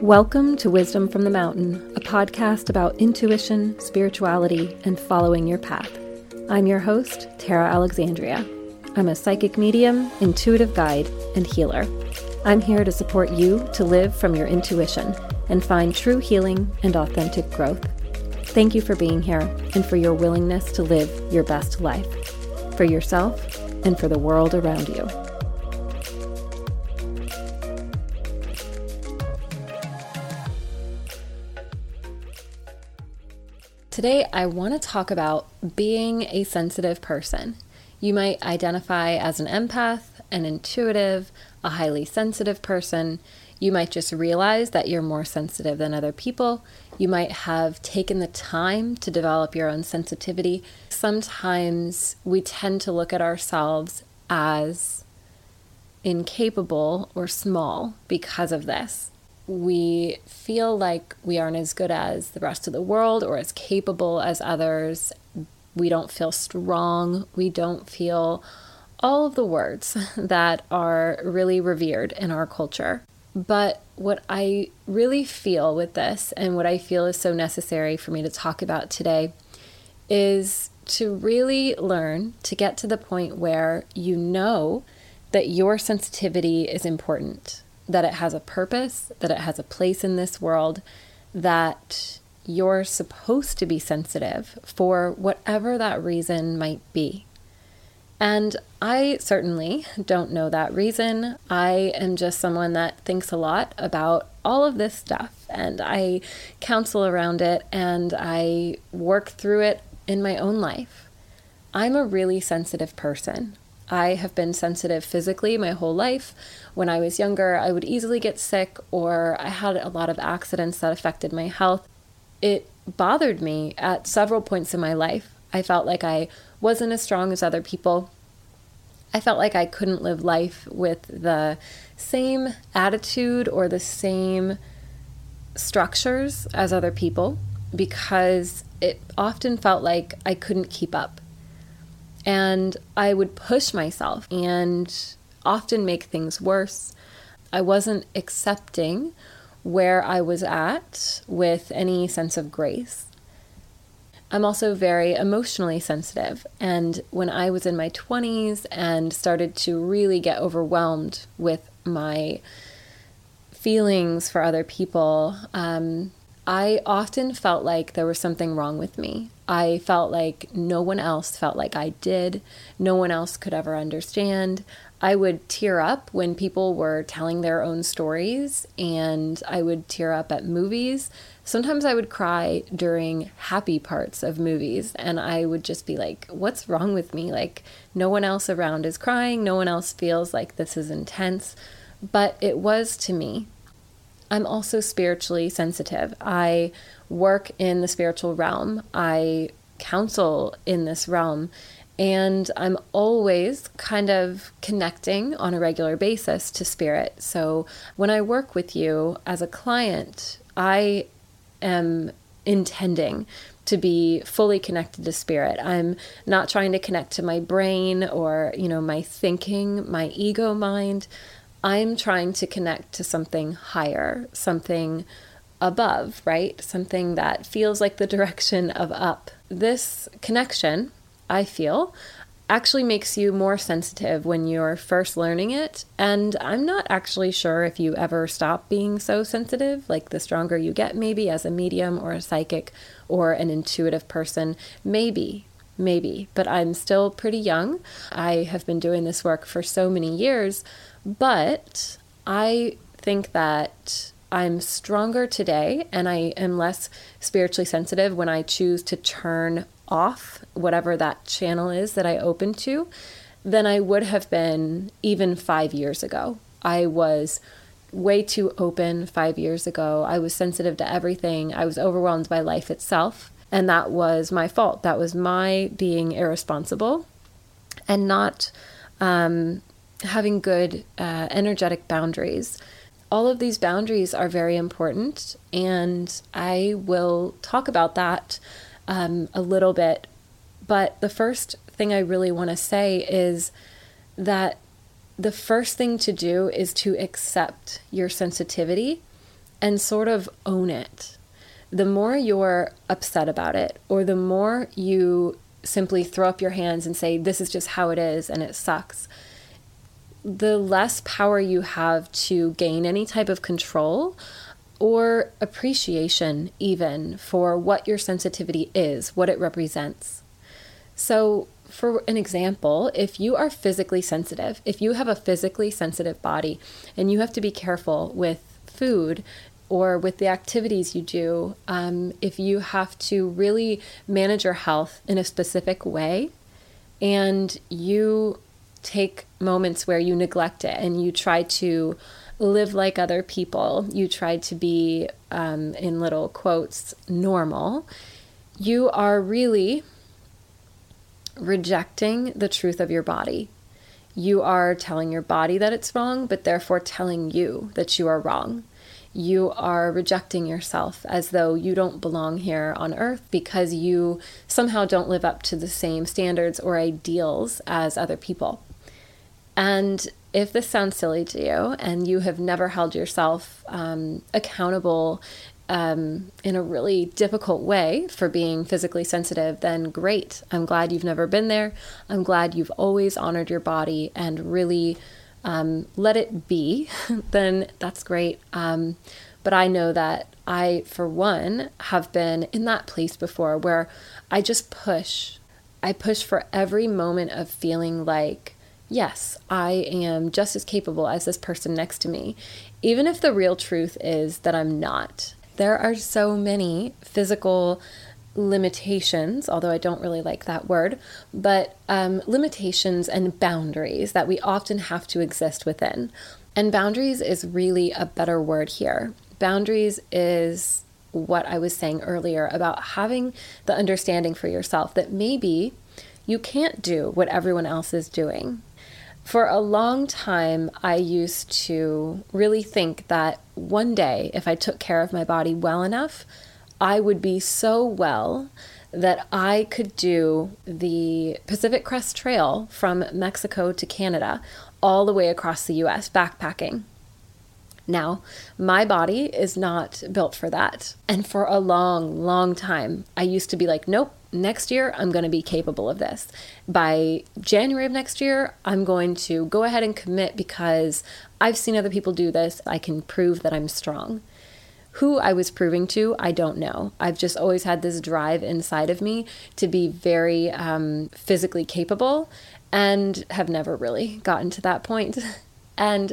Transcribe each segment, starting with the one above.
Welcome to Wisdom from the Mountain, a podcast about intuition, spirituality, and following your path. I'm your host, Tara Alexandria. I'm a psychic medium, intuitive guide, and healer. I'm here to support you to live from your intuition and find true healing and authentic growth. Thank you for being here and for your willingness to live your best life for yourself and for the world around you. Today, I want to talk about being a sensitive person. You might identify as an empath, an intuitive, a highly sensitive person. You might just realize that you're more sensitive than other people. You might have taken the time to develop your own sensitivity. Sometimes we tend to look at ourselves as incapable or small because of this we feel like we aren't as good as the rest of the world or as capable as others. We don't feel strong. We don't feel all of the words that are really revered in our culture. But what I really feel with this, and what I feel is so necessary for me to talk about today, is to really learn to get to the point where you know that your sensitivity is important that it has a purpose, that it has a place in this world, that you're supposed to be sensitive for whatever that reason might be. And I certainly don't know that reason. I am just someone that thinks a lot about all of this stuff and I counsel around it and I work through it in my own life. I'm a really sensitive person. I have been sensitive physically my whole life. When I was younger, I would easily get sick, or I had a lot of accidents that affected my health. It bothered me at several points in my life. I felt like I wasn't as strong as other people. I felt like I couldn't live life with the same attitude or the same structures as other people because it often felt like I couldn't keep up. And I would push myself and often make things worse. I wasn't accepting where I was at with any sense of grace. I'm also very emotionally sensitive. And when I was in my 20s and started to really get overwhelmed with my feelings for other people, um, I often felt like there was something wrong with me. I felt like no one else felt like I did. No one else could ever understand. I would tear up when people were telling their own stories, and I would tear up at movies. Sometimes I would cry during happy parts of movies, and I would just be like, What's wrong with me? Like, no one else around is crying, no one else feels like this is intense. But it was to me. I'm also spiritually sensitive. I work in the spiritual realm, I counsel in this realm, and I'm always kind of connecting on a regular basis to spirit. So when I work with you as a client, I am intending to be fully connected to spirit. I'm not trying to connect to my brain or, you know, my thinking, my ego mind. I'm trying to connect to something higher, something above, right? Something that feels like the direction of up. This connection, I feel, actually makes you more sensitive when you're first learning it. And I'm not actually sure if you ever stop being so sensitive, like the stronger you get, maybe as a medium or a psychic or an intuitive person. Maybe, maybe. But I'm still pretty young. I have been doing this work for so many years. But I think that I'm stronger today and I am less spiritually sensitive when I choose to turn off whatever that channel is that I open to than I would have been even five years ago. I was way too open five years ago. I was sensitive to everything. I was overwhelmed by life itself. And that was my fault. That was my being irresponsible and not um, having good uh, energetic boundaries all of these boundaries are very important, and I will talk about that um, a little bit. But the first thing I really want to say is that the first thing to do is to accept your sensitivity and sort of own it. The more you're upset about it, or the more you simply throw up your hands and say, This is just how it is and it sucks, the less power you have to gain any type of control or appreciation, even for what your sensitivity is, what it represents. So, for an example, if you are physically sensitive, if you have a physically sensitive body and you have to be careful with food or with the activities you do, um, if you have to really manage your health in a specific way and you take moments where you neglect it and you try to live like other people, you try to be, um, in little quotes, normal, you are really rejecting the truth of your body. You are telling your body that it's wrong, but therefore telling you that you are wrong. You are rejecting yourself as though you don't belong here on earth because you somehow don't live up to the same standards or ideals as other people. And if this sounds silly to you and you have never held yourself um, accountable um, in a really difficult way for being physically sensitive, then great. I'm glad you've never been there. I'm glad you've always honored your body and really um, let it be. then that's great. Um, but I know that I, for one, have been in that place before where I just push. I push for every moment of feeling like, yes, I am just as capable as this person next to me, even if the real truth is that I'm not there are so many physical limitations, although I don't really like that word, but um, limitations and boundaries that we often have to exist within. And boundaries is really a better word here. Boundaries is what I was saying earlier about having the understanding for yourself that maybe you can't do what everyone else is doing. For a long time, I used to really think that one day, if I took care of my body well enough, I would be so well that I could do the Pacific Crest Trail from Mexico to Canada all the way across the US backpacking. Now, my body is not built for that. And for a long, long time, I used to be like, nope, next year I'm going to be capable of this. By January of next year, I'm going to go ahead and commit because I've seen other people do this. I can prove that I'm strong. Who I was proving to, I don't know. I've just always had this drive inside of me to be very um, physically capable and have never really gotten to that point. and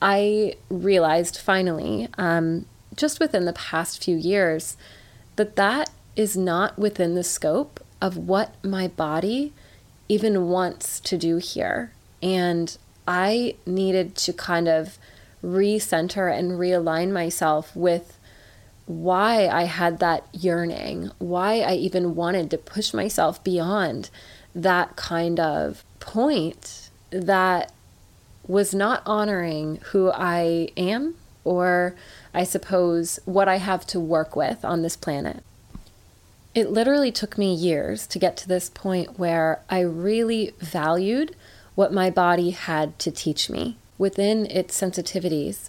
I realized finally, um, just within the past few years, that that is not within the scope of what my body even wants to do here. And I needed to kind of recenter and realign myself with why I had that yearning, why I even wanted to push myself beyond that kind of point that was not honoring who I am or I suppose what I have to work with on this planet. It literally took me years to get to this point where I really valued what my body had to teach me within its sensitivities.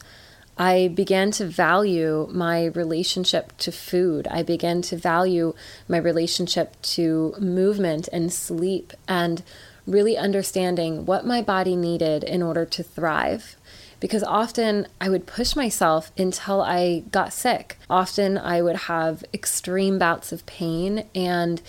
I began to value my relationship to food. I began to value my relationship to movement and sleep and really understanding what my body needed in order to thrive because often I would push myself until I got sick. Often I would have extreme bouts of pain and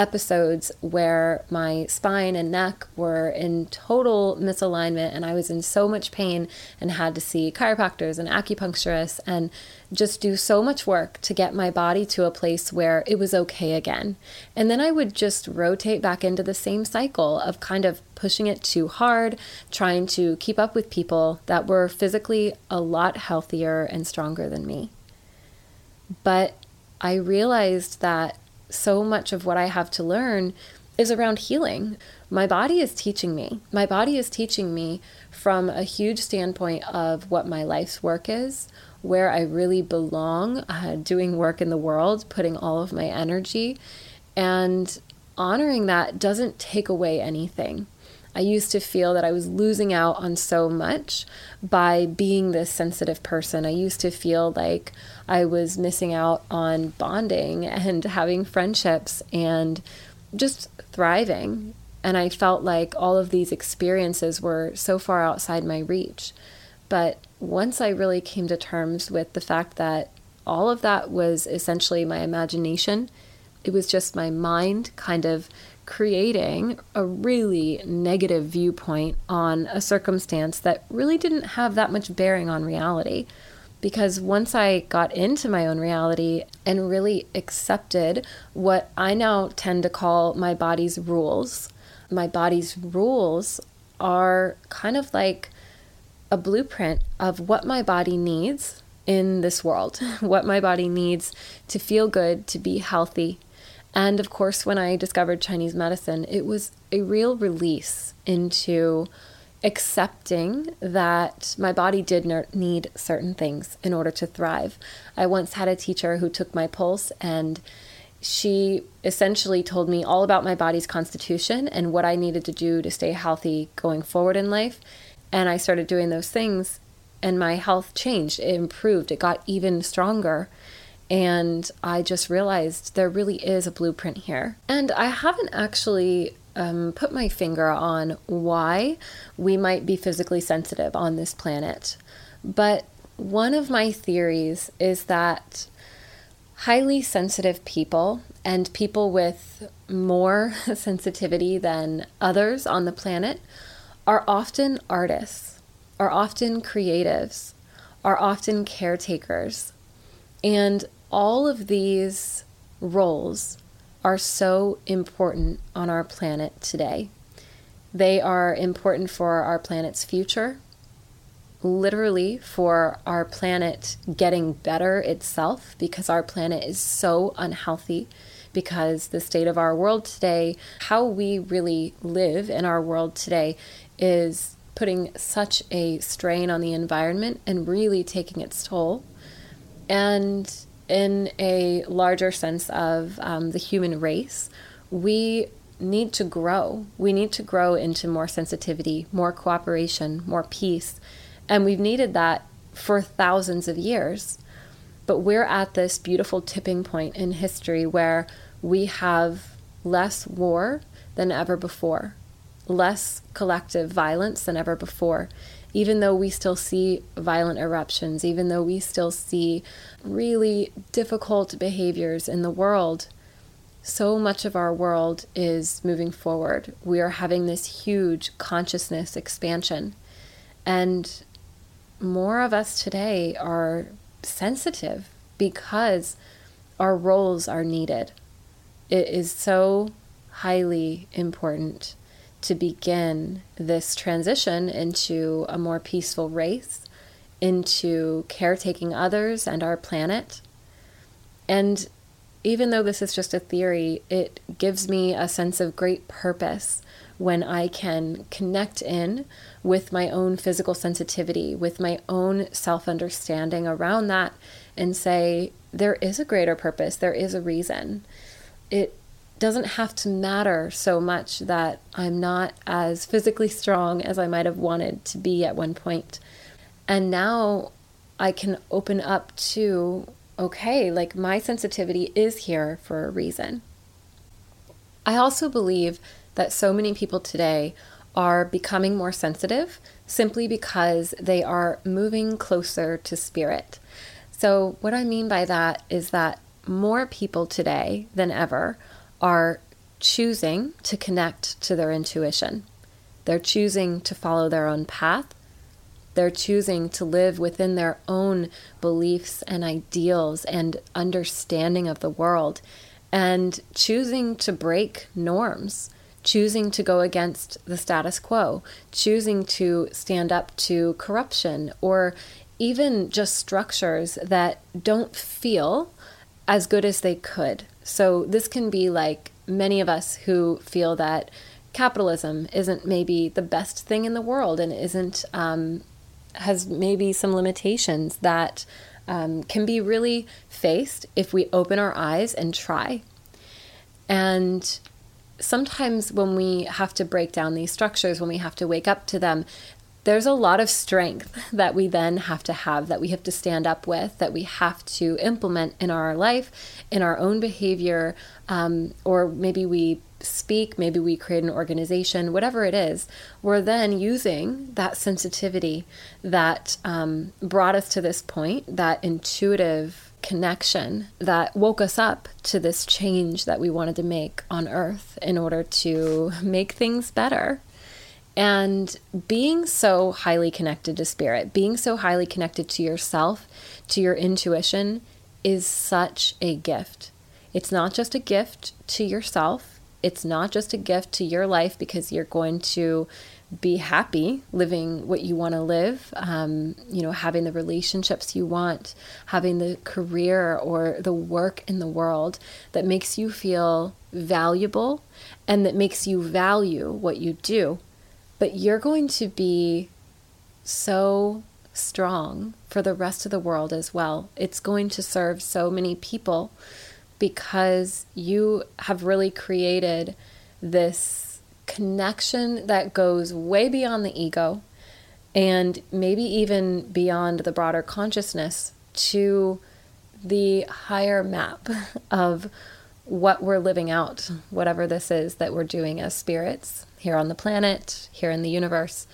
episodes where my spine and neck were in total misalignment and I was in so much pain and had to see chiropractors and acupuncturists and just do so much work to get my body to a place where it was okay again. And then I would just rotate back into the same cycle of kind of pushing it too hard, trying to keep up with people that were physically a lot healthier and stronger than me. But I realized that so much of what I have to learn is around healing. My body is teaching me. My body is teaching me from a huge standpoint of what my life's work is, where I really belong, uh, doing work in the world, putting all of my energy. And honoring that doesn't take away anything. I used to feel that I was losing out on so much by being this sensitive person. I used to feel like I was missing out on bonding and having friendships and just thriving. And I felt like all of these experiences were so far outside my reach. But once I really came to terms with the fact that all of that was essentially my imagination, it was just my mind kind of creating a really negative viewpoint on a circumstance that really didn't have that much bearing on reality. Because once I got into my own reality and really accepted what I now tend to call my body's rules, my body's rules are kind of like a blueprint of what my body needs in this world, what my body needs to feel good, to be healthy. And of course, when I discovered Chinese medicine, it was a real release into accepting that my body did need certain things in order to thrive. I once had a teacher who took my pulse and she essentially told me all about my body's constitution and what I needed to do to stay healthy going forward in life. And I started doing those things, and my health changed. It improved, it got even stronger. And I just realized there really is a blueprint here. And I haven't actually um, put my finger on why we might be physically sensitive on this planet. But one of my theories is that highly sensitive people and people with more sensitivity than others on the planet are often artists, are often creatives, are often caretakers. And all of these roles are so important on our planet today. They are important for our planet's future, literally for our planet getting better itself, because our planet is so unhealthy. Because the state of our world today, how we really live in our world today, is putting such a strain on the environment and really taking its toll. And in a larger sense of um, the human race, we need to grow. We need to grow into more sensitivity, more cooperation, more peace. And we've needed that for thousands of years. But we're at this beautiful tipping point in history where we have less war than ever before less collective violence than ever before. Even though we still see violent eruptions, even though we still see really difficult behaviors in the world, so much of our world is moving forward. We are having this huge consciousness expansion. And more of us today are sensitive because our roles are needed. It is so highly important to begin this transition into a more peaceful race, into caretaking others and our planet. And even though this is just a theory, it gives me a sense of great purpose when I can connect in with my own physical sensitivity, with my own self understanding around that, and say, there is a greater purpose, there is a reason. It doesn't have to matter so much that I'm not as physically strong as I might have wanted to be at one point. And now I can open up to okay, like my sensitivity is here for a reason. I also believe that so many people today are becoming more sensitive simply because they are moving closer to spirit. So, what I mean by that is that more people today than ever are choosing to connect to their intuition. They're choosing to follow their own path. They're choosing to live within their own beliefs and ideals and understanding of the world and choosing to break norms, choosing to go against the status quo, choosing to stand up to corruption or even just structures that don't feel as good as they could. So this can be like many of us who feel that capitalism isn't maybe the best thing in the world and isn't um, has maybe some limitations that um, can be really faced if we open our eyes and try. And sometimes when we have to break down these structures, when we have to wake up to them, there's a lot of strength that we then have to have, that we have to stand up with, that we have to implement in our life, in our own behavior, um, or maybe we speak, maybe we create an organization, whatever it is. We're then using that sensitivity that um, brought us to this point, that intuitive connection that woke us up to this change that we wanted to make on earth in order to make things better. And being so highly connected to spirit, being so highly connected to yourself, to your intuition, is such a gift. It's not just a gift to yourself, it's not just a gift to your life because you're going to be happy living what you want to live, um, you know, having the relationships you want, having the career or the work in the world that makes you feel valuable and that makes you value what you do. But you're going to be so strong for the rest of the world as well. It's going to serve so many people because you have really created this connection that goes way beyond the ego and maybe even beyond the broader consciousness to the higher map of what we're living out, whatever this is that we're doing as spirits here on the planet, here in the universe.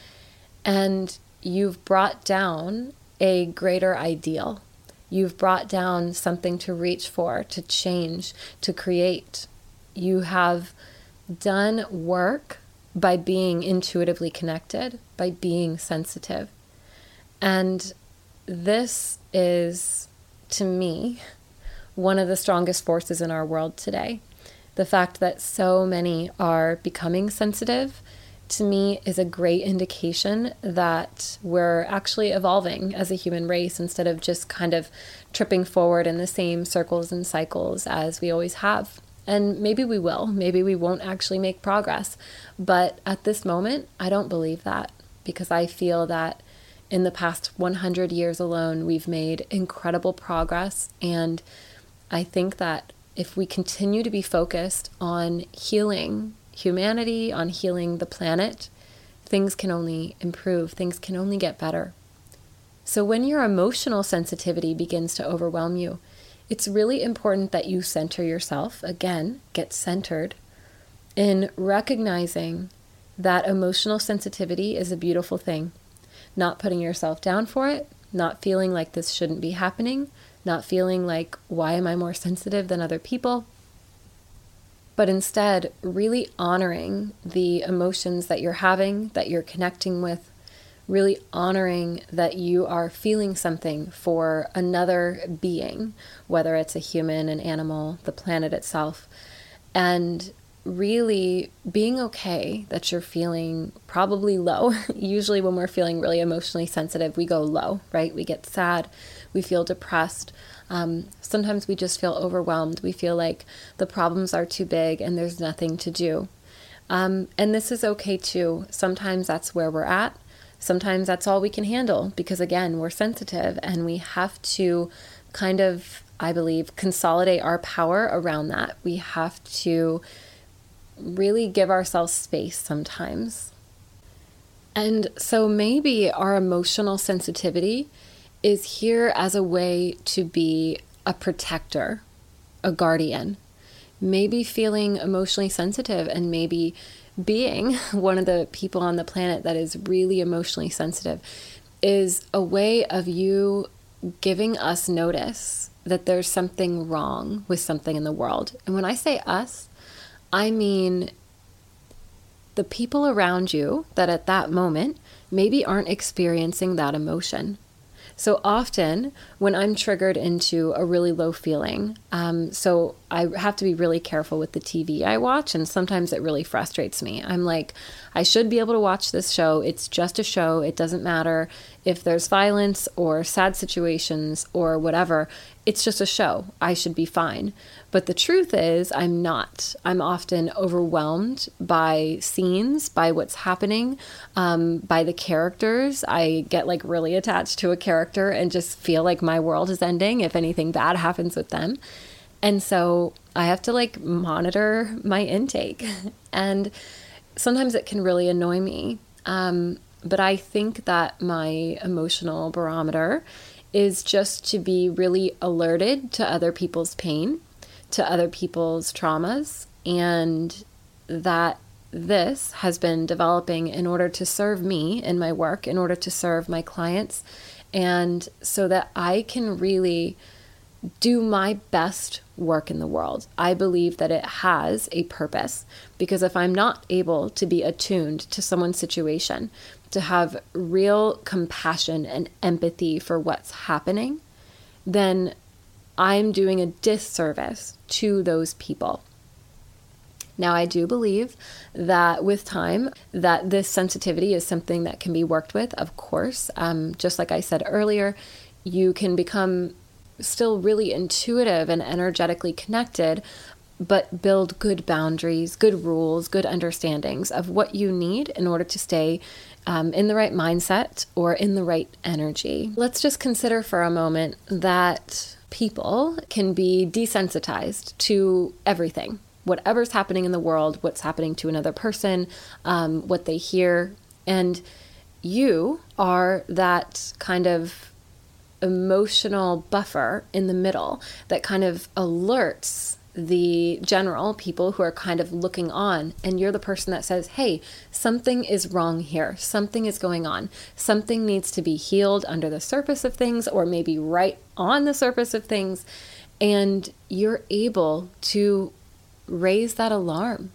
And you've brought down a greater ideal. You've brought down something to reach for, to change, to create. You have done work by being intuitively connected, by being sensitive. And this is, to me, one of the strongest forces in our world today. The fact that so many are becoming sensitive to me is a great indication that we're actually evolving as a human race instead of just kind of tripping forward in the same circles and cycles as we always have. And maybe we will, maybe we won't actually make progress. But at this moment, I don't believe that because I feel that in the past 100 years alone, we've made incredible progress. And I think that if we continue to be focused on healing humanity, on healing the planet, things can only improve, things can only get better. So when your emotional sensitivity begins to overwhelm you, it's really important that you center yourself, again, get centered, in recognizing that emotional sensitivity is a beautiful thing. Not putting yourself down for it, not feeling like this shouldn't be happening, not feeling like, why am I more sensitive than other people? But instead, really honoring the emotions that you're having, that you're connecting with, really honoring that you are feeling something for another being, whether it's a human, an animal, the planet itself, and really being okay that you're feeling probably low. Usually, when we're feeling really emotionally sensitive, we go low, right? We get sad, we feel depressed. Um, sometimes we just feel overwhelmed. We feel like the problems are too big and there's nothing to do. Um, and this is okay too. Sometimes that's where we're at. Sometimes that's all we can handle because, again, we're sensitive and we have to kind of, I believe, consolidate our power around that. We have to really give ourselves space sometimes. And so maybe our emotional sensitivity is here as a way to be a protector, a guardian. Maybe feeling emotionally sensitive and maybe being one of the people on the planet that is really emotionally sensitive is a way of you giving us notice that there's something wrong with something in the world. And when I say us, I mean the people around you that at that moment maybe aren't experiencing that emotion. So often, when I'm triggered into a really low feeling, um, so I have to be really careful with the TV I watch, and sometimes it really frustrates me. I'm like, I should be able to watch this show. It's just a show. It doesn't matter if there's violence or sad situations or whatever. It's just a show. I should be fine. But the truth is, I'm not. I'm often overwhelmed by scenes, by what's happening, um, by the characters. I get like really attached to a character and just feel like my world is ending if anything bad happens with them. And so I have to like monitor my intake. and sometimes it can really annoy me. Um, but I think that my emotional barometer is just to be really alerted to other people's pain, to other people's traumas, and that this has been developing in order to serve me in my work, in order to serve my clients, and so that I can really do my best work in the world. I believe that it has a purpose because if I'm not able to be attuned to someone's situation, to have real compassion and empathy for what's happening, then I'm doing a disservice to those people. Now, I do believe that with time, that this sensitivity is something that can be worked with. Of course, um, just like I said earlier, you can become still really intuitive and energetically connected, but build good boundaries, good rules, good understandings of what you need in order to stay um, in the right mindset or in the right energy. Let's just consider for a moment that people can be desensitized to everything. Whatever's happening in the world, what's happening to another person, um, what they hear. And you are that kind of emotional buffer in the middle that kind of alerts the general people who are kind of looking on, and you're the person that says, Hey, something is wrong here. Something is going on. Something needs to be healed under the surface of things, or maybe right on the surface of things. And you're able to raise that alarm.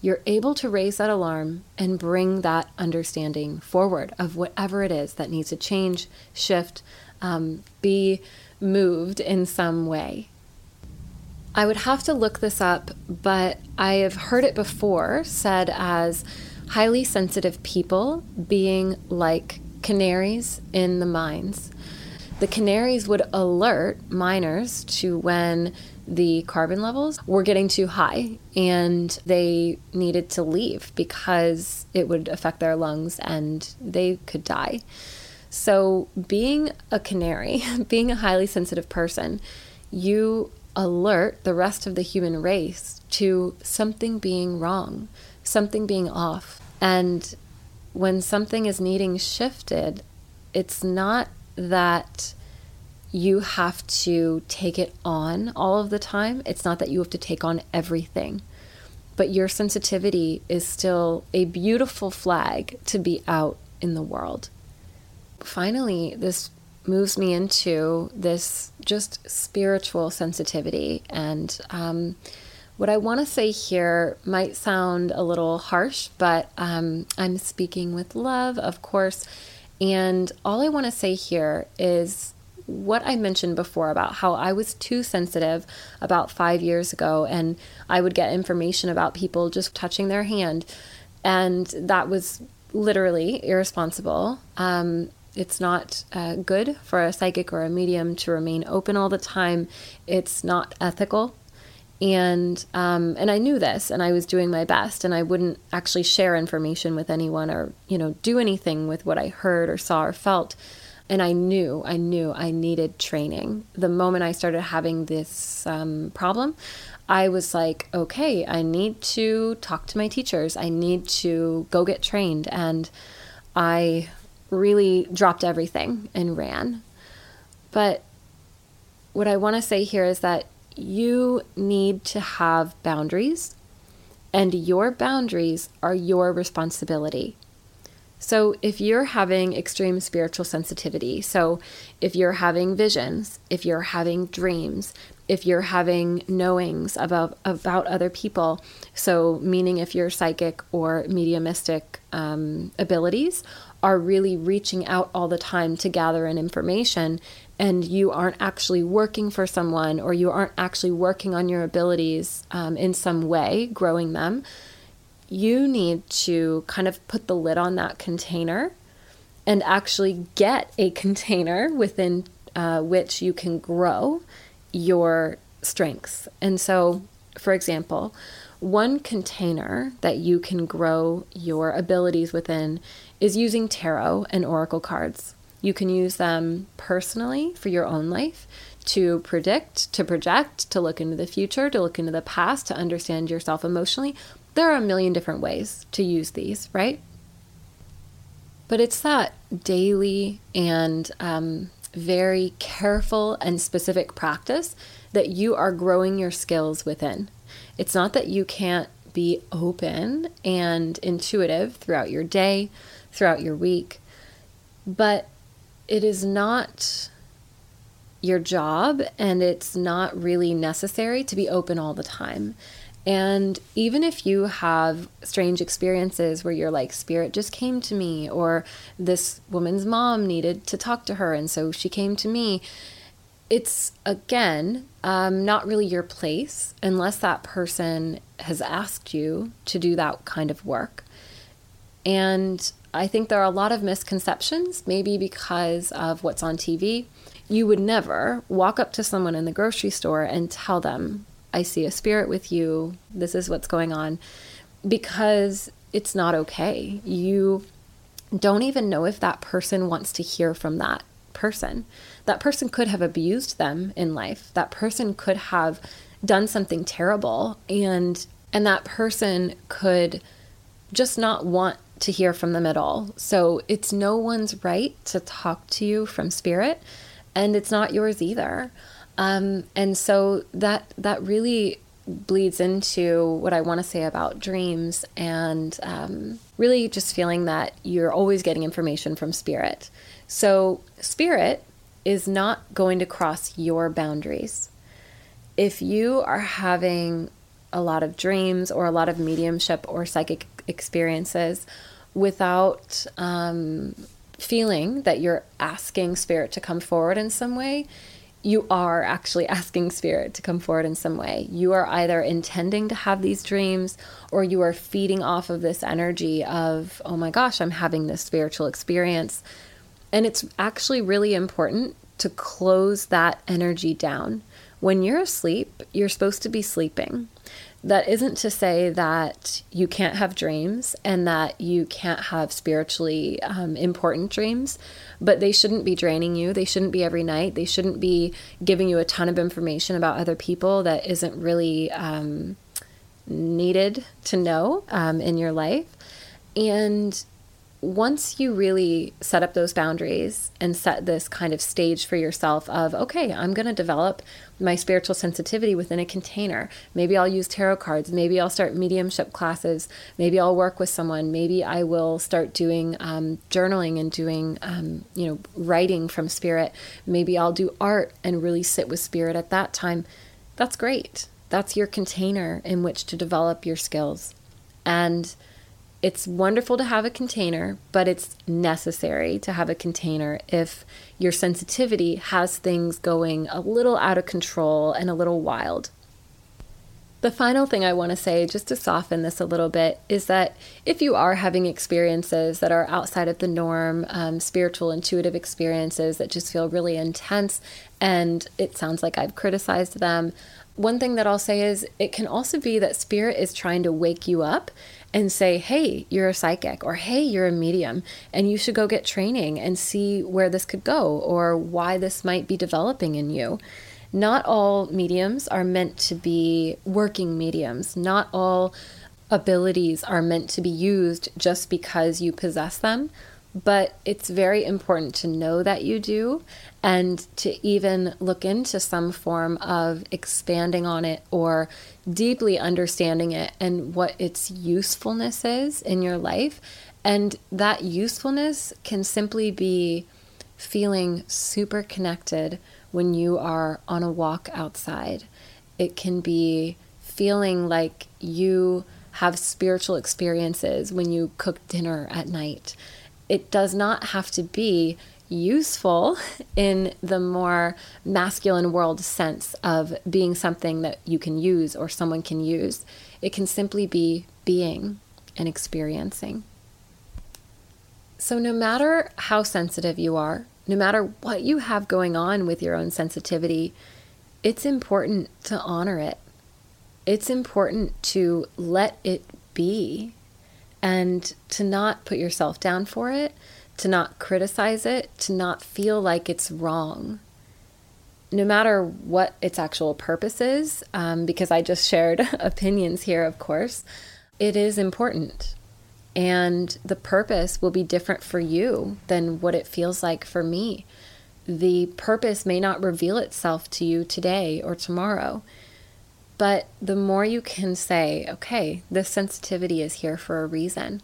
You're able to raise that alarm and bring that understanding forward of whatever it is that needs to change, shift, um, be moved in some way. I would have to look this up, but I have heard it before said as highly sensitive people being like canaries in the mines. The canaries would alert miners to when the carbon levels were getting too high and they needed to leave because it would affect their lungs and they could die. So, being a canary, being a highly sensitive person, you alert the rest of the human race to something being wrong, something being off. And when something is needing shifted, it's not that you have to take it on all of the time. It's not that you have to take on everything. But your sensitivity is still a beautiful flag to be out in the world finally, this moves me into this just spiritual sensitivity. And um, what I want to say here might sound a little harsh, but um, I'm speaking with love, of course. And all I want to say here is what I mentioned before about how I was too sensitive about five years ago, and I would get information about people just touching their hand, and that was literally irresponsible. Um, it's not uh, good for a psychic or a medium to remain open all the time. It's not ethical. And um, and I knew this, and I was doing my best, and I wouldn't actually share information with anyone or you know do anything with what I heard or saw or felt. And I knew, I knew I needed training. The moment I started having this um, problem, I was like, okay, I need to talk to my teachers. I need to go get trained. And I really dropped everything and ran. But what I want to say here is that you need to have boundaries, and your boundaries are your responsibility. So, if you're having extreme spiritual sensitivity, so if you're having visions, if you're having dreams, if you're having knowings about about other people, so meaning if you're psychic or mediumistic um, abilities, are really reaching out all the time to gather in information and you aren't actually working for someone or you aren't actually working on your abilities um, in some way, growing them, you need to kind of put the lid on that container and actually get a container within uh, which you can grow your strengths. And so, for example, one container that you can grow your abilities within is using tarot and oracle cards. You can use them personally for your own life to predict, to project, to look into the future, to look into the past, to understand yourself emotionally. There are a million different ways to use these, right? But it's that daily and um, very careful and specific practice that you are growing your skills within. It's not that you can't be open and intuitive throughout your day, throughout your week, but it is not your job and it's not really necessary to be open all the time. And even if you have strange experiences where you're like, Spirit just came to me, or this woman's mom needed to talk to her, and so she came to me, it's again um, not really your place unless that person has asked you to do that kind of work. And I think there are a lot of misconceptions, maybe because of what's on TV. You would never walk up to someone in the grocery store and tell them, I see a spirit with you, this is what's going on, because it's not okay. You don't even know if that person wants to hear from that person. That person could have abused them in life. That person could have done something terrible and and that person could just not want to hear from them at all. So it's no one's right to talk to you from spirit and it's not yours either. Um, and so that that really bleeds into what I want to say about dreams and um, really just feeling that you're always getting information from spirit. So, spirit is not going to cross your boundaries. If you are having a lot of dreams or a lot of mediumship or psychic experiences without um, feeling that you're asking spirit to come forward in some way, you are actually asking spirit to come forward in some way. You are either intending to have these dreams or you are feeding off of this energy of, oh my gosh, I'm having this spiritual experience. And it's actually really important to close that energy down. When you're asleep, you're supposed to be sleeping. That isn't to say that you can't have dreams and that you can't have spiritually um, important dreams, but they shouldn't be draining you. They shouldn't be every night. They shouldn't be giving you a ton of information about other people that isn't really um, needed to know um, in your life. And once you really set up those boundaries and set this kind of stage for yourself of, okay, I'm going to develop my spiritual sensitivity within a container. Maybe I'll use tarot cards. Maybe I'll start mediumship classes. Maybe I'll work with someone. Maybe I will start doing um, journaling and doing, um, you know, writing from spirit. Maybe I'll do art and really sit with spirit at that time. That's great. That's your container in which to develop your skills. And it's wonderful to have a container, but it's necessary to have a container if your sensitivity has things going a little out of control and a little wild. The final thing I want to say, just to soften this a little bit, is that if you are having experiences that are outside of the norm, um, spiritual, intuitive experiences that just feel really intense, and it sounds like I've criticized them, one thing that I'll say is it can also be that spirit is trying to wake you up and say, hey, you're a psychic, or hey, you're a medium, and you should go get training and see where this could go or why this might be developing in you. Not all mediums are meant to be working mediums. Not all abilities are meant to be used just because you possess them but it's very important to know that you do and to even look into some form of expanding on it or deeply understanding it and what its usefulness is in your life. And that usefulness can simply be feeling super connected when you are on a walk outside. It can be feeling like you have spiritual experiences when you cook dinner at night it does not have to be useful in the more masculine world sense of being something that you can use or someone can use. It can simply be being and experiencing. So, no matter how sensitive you are, no matter what you have going on with your own sensitivity, it's important to honor it. It's important to let it be and to not put yourself down for it, to not criticize it, to not feel like it's wrong. no matter what its actual purpose is, um, because I just shared opinions here, of course, it is important. And the purpose will be different for you than what it feels like for me. The purpose may not reveal itself to you today or tomorrow. But the more you can say, okay, this sensitivity is here for a reason,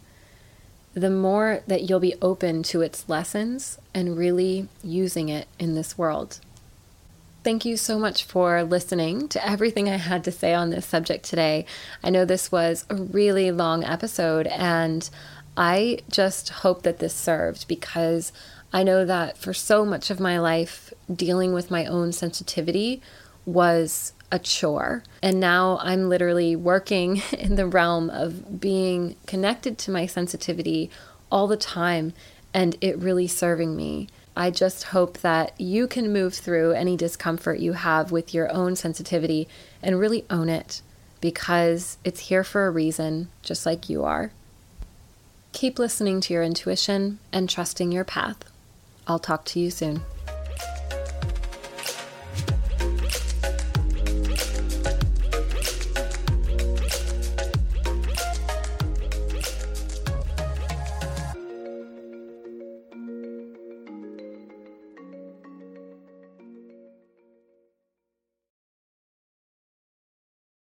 the more that you'll be open to its lessons and really using it in this world. Thank you so much for listening to everything I had to say on this subject today. I know this was a really long episode, and I just hope that this served because I know that for so much of my life, dealing with my own sensitivity was a chore. And now I'm literally working in the realm of being connected to my sensitivity all the time and it really serving me. I just hope that you can move through any discomfort you have with your own sensitivity and really own it because it's here for a reason, just like you are. Keep listening to your intuition and trusting your path. I'll talk to you soon.